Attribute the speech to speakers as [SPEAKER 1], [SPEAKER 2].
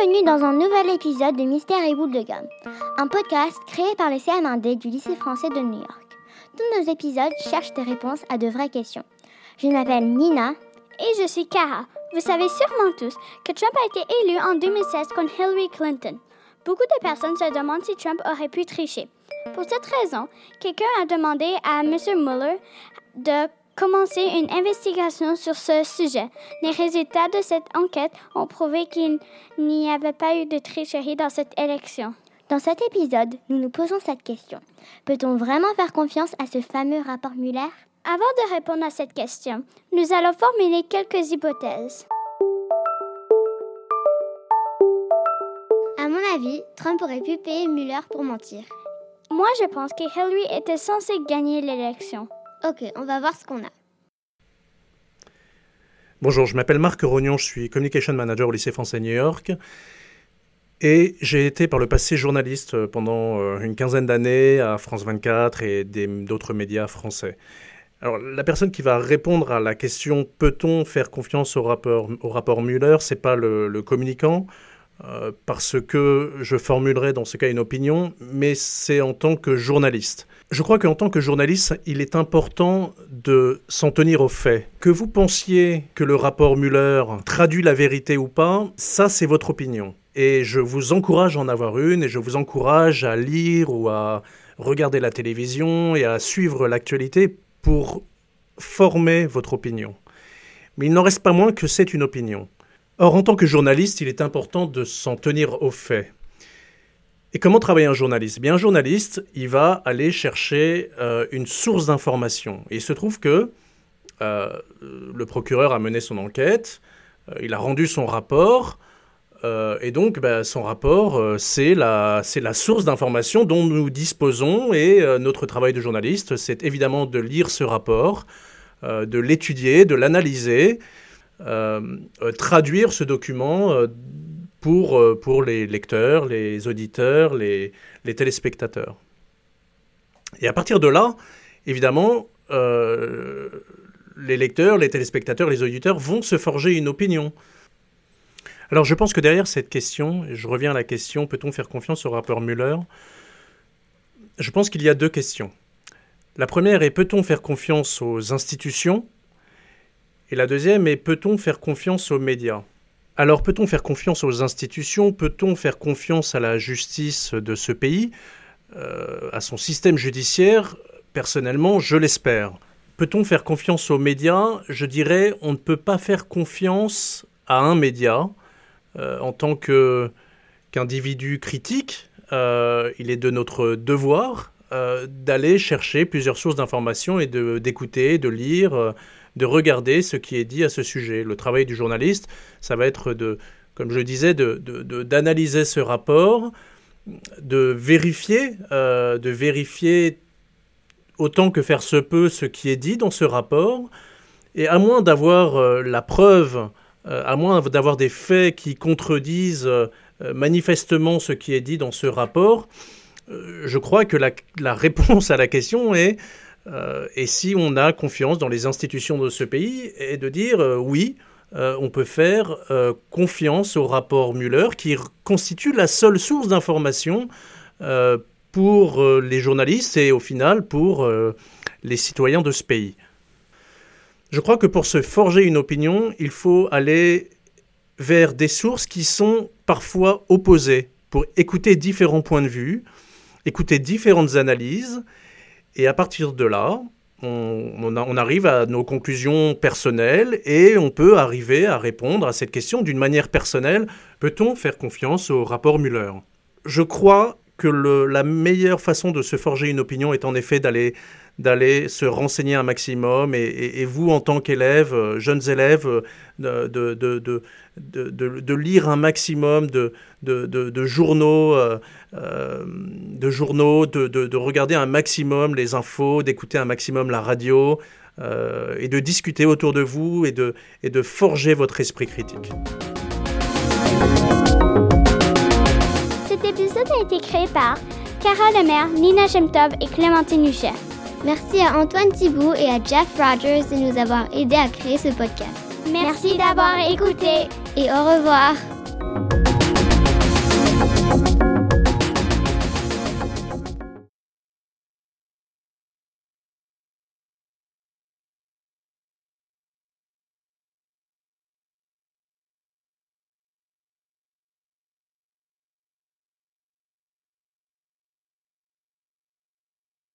[SPEAKER 1] Bienvenue dans un nouvel épisode de Mystère et Boule de Gomme, un podcast créé par les CM1D du lycée français de New York. Tous nos épisodes cherchent des réponses à de vraies questions. Je m'appelle Nina.
[SPEAKER 2] Et je suis Cara. Vous savez sûrement tous que Trump a été élu en 2016 contre Hillary Clinton. Beaucoup de personnes se demandent si Trump aurait pu tricher. Pour cette raison, quelqu'un a demandé à M. Mueller de commencer une investigation sur ce sujet. Les résultats de cette enquête ont prouvé qu'il n'y avait pas eu de tricherie dans cette élection.
[SPEAKER 1] Dans cet épisode, nous nous posons cette question. Peut-on vraiment faire confiance à ce fameux rapport Mueller?
[SPEAKER 2] Avant de répondre à cette question, nous allons formuler quelques hypothèses.
[SPEAKER 1] À mon avis, Trump aurait pu payer Mueller pour mentir.
[SPEAKER 2] Moi, je pense que Hillary était censée gagner l'élection.
[SPEAKER 1] Ok, on va voir ce qu'on a.
[SPEAKER 3] Bonjour, je m'appelle Marc Rognon, je suis Communication Manager au lycée français New York. Et j'ai été par le passé journaliste pendant euh, une quinzaine d'années à France 24 et d'autres médias français. Alors, la personne qui va répondre à la question peut-on faire confiance au rapport, au rapport Mueller, c'est pas le, le communicant, euh, parce que je formulerai dans ce cas une opinion, mais c'est en tant que journaliste. Je crois qu'en tant que journaliste, il est important de s'en tenir aux faits. Que vous pensiez que le rapport Mueller traduit la vérité ou pas, ça c'est votre opinion. Et je vous encourage à en avoir une, et je vous encourage à lire ou à regarder la télévision et à suivre l'actualité pour former votre opinion. Mais il n'en reste pas moins que c'est une opinion. Or, en tant que journaliste, il est important de s'en tenir aux faits. Et comment travaille un journaliste? Eh Bien, un journaliste, il va aller chercher euh, une source d'information. Il se trouve que euh, le procureur a mené son enquête, euh, il a rendu son rapport, et donc ben, son rapport, c'est la, source d'information dont nous disposons, et notre travail de journaliste, c'est évidemment de lire ce rapport, de l'étudier, de l'analyser, traduire ce document euh, pour, pour les lecteurs, les auditeurs, les, les, téléspectateurs. Et à partir de là, évidemment, les lecteurs, les téléspectateurs, les auditeurs vont se forger une opinion. Alors je pense que derrière cette question, et je reviens à la question, peut-on faire confiance au rapport Muller Je pense qu'il y a deux questions. La première est peut-on faire confiance aux institutions? Et la deuxième est peut-on faire confiance aux médias? Alors peut-on faire confiance aux institutions? Peut-on faire confiance à la justice de ce pays? Euh, À son système judiciaire? Personnellement, je l'espère. Peut-on faire confiance aux médias? Je dirais on ne peut pas faire confiance à un média euh, en tant qu'individu critique. Euh, il est de notre devoir d'aller chercher plusieurs sources d'informations et d'écouter, de, lire de regarder ce qui est dit à ce sujet. Le travail du journaliste, ça va être de, comme je disais, d'analyser de, ce rapport, de vérifier, euh, de vérifier autant que faire se peut ce qui est dit dans ce rapport, et à moins d'avoir euh, la preuve, euh, à moins d'avoir des faits qui contredisent manifestement ce qui est dit dans ce rapport, je crois que la, réponse à la question est et si on a confiance dans les institutions de ce pays, et de dire euh, oui, euh, on peut faire confiance au rapport Mueller qui constitue la seule source d'information pour les journalistes et au final pour les citoyens de ce pays. Je crois que pour se forger une opinion, il faut aller vers des sources qui sont parfois opposées, pour écouter différents points de vue, écouter différentes analyses et à partir de là, on, arrive à nos conclusions personnelles et on peut arriver à répondre à cette question d'une manière personnelle. Peut-on faire confiance au rapport Muller Je crois que la meilleure façon de se forger une opinion est en effet d'aller d'aller se renseigner un maximum et, vous, en tant qu'élèves, euh, jeunes élèves, euh, de, lire un maximum de, journaux, de, journaux euh, de, regarder un maximum les infos, d'écouter un maximum la radio et de discuter autour de vous et de forger votre esprit critique.
[SPEAKER 2] A été créé par Cara Lemaire, Nina Shemtov et Clémentine Huchet.
[SPEAKER 1] Merci à Antoine Thibault et à Jeff Rogers de nous avoir aidés à créer ce podcast.
[SPEAKER 2] Merci d'avoir écouté
[SPEAKER 1] et au revoir.